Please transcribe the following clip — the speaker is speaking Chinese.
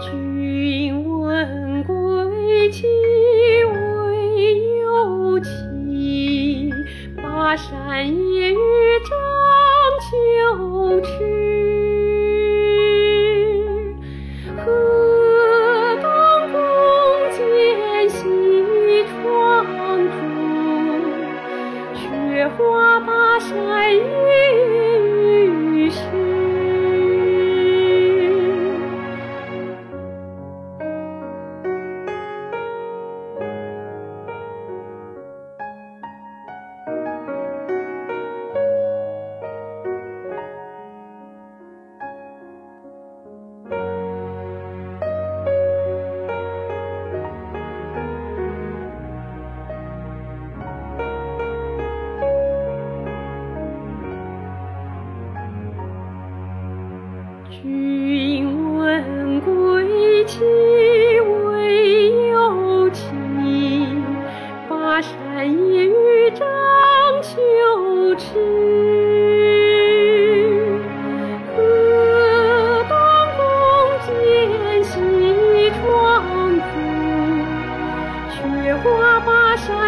君问归期未有期，巴山夜雨涨秋池。何当共剪西窗烛，却话巴山夜君问归期未有期，巴山夜雨涨秋池。自当梦见西窗。雪花巴山。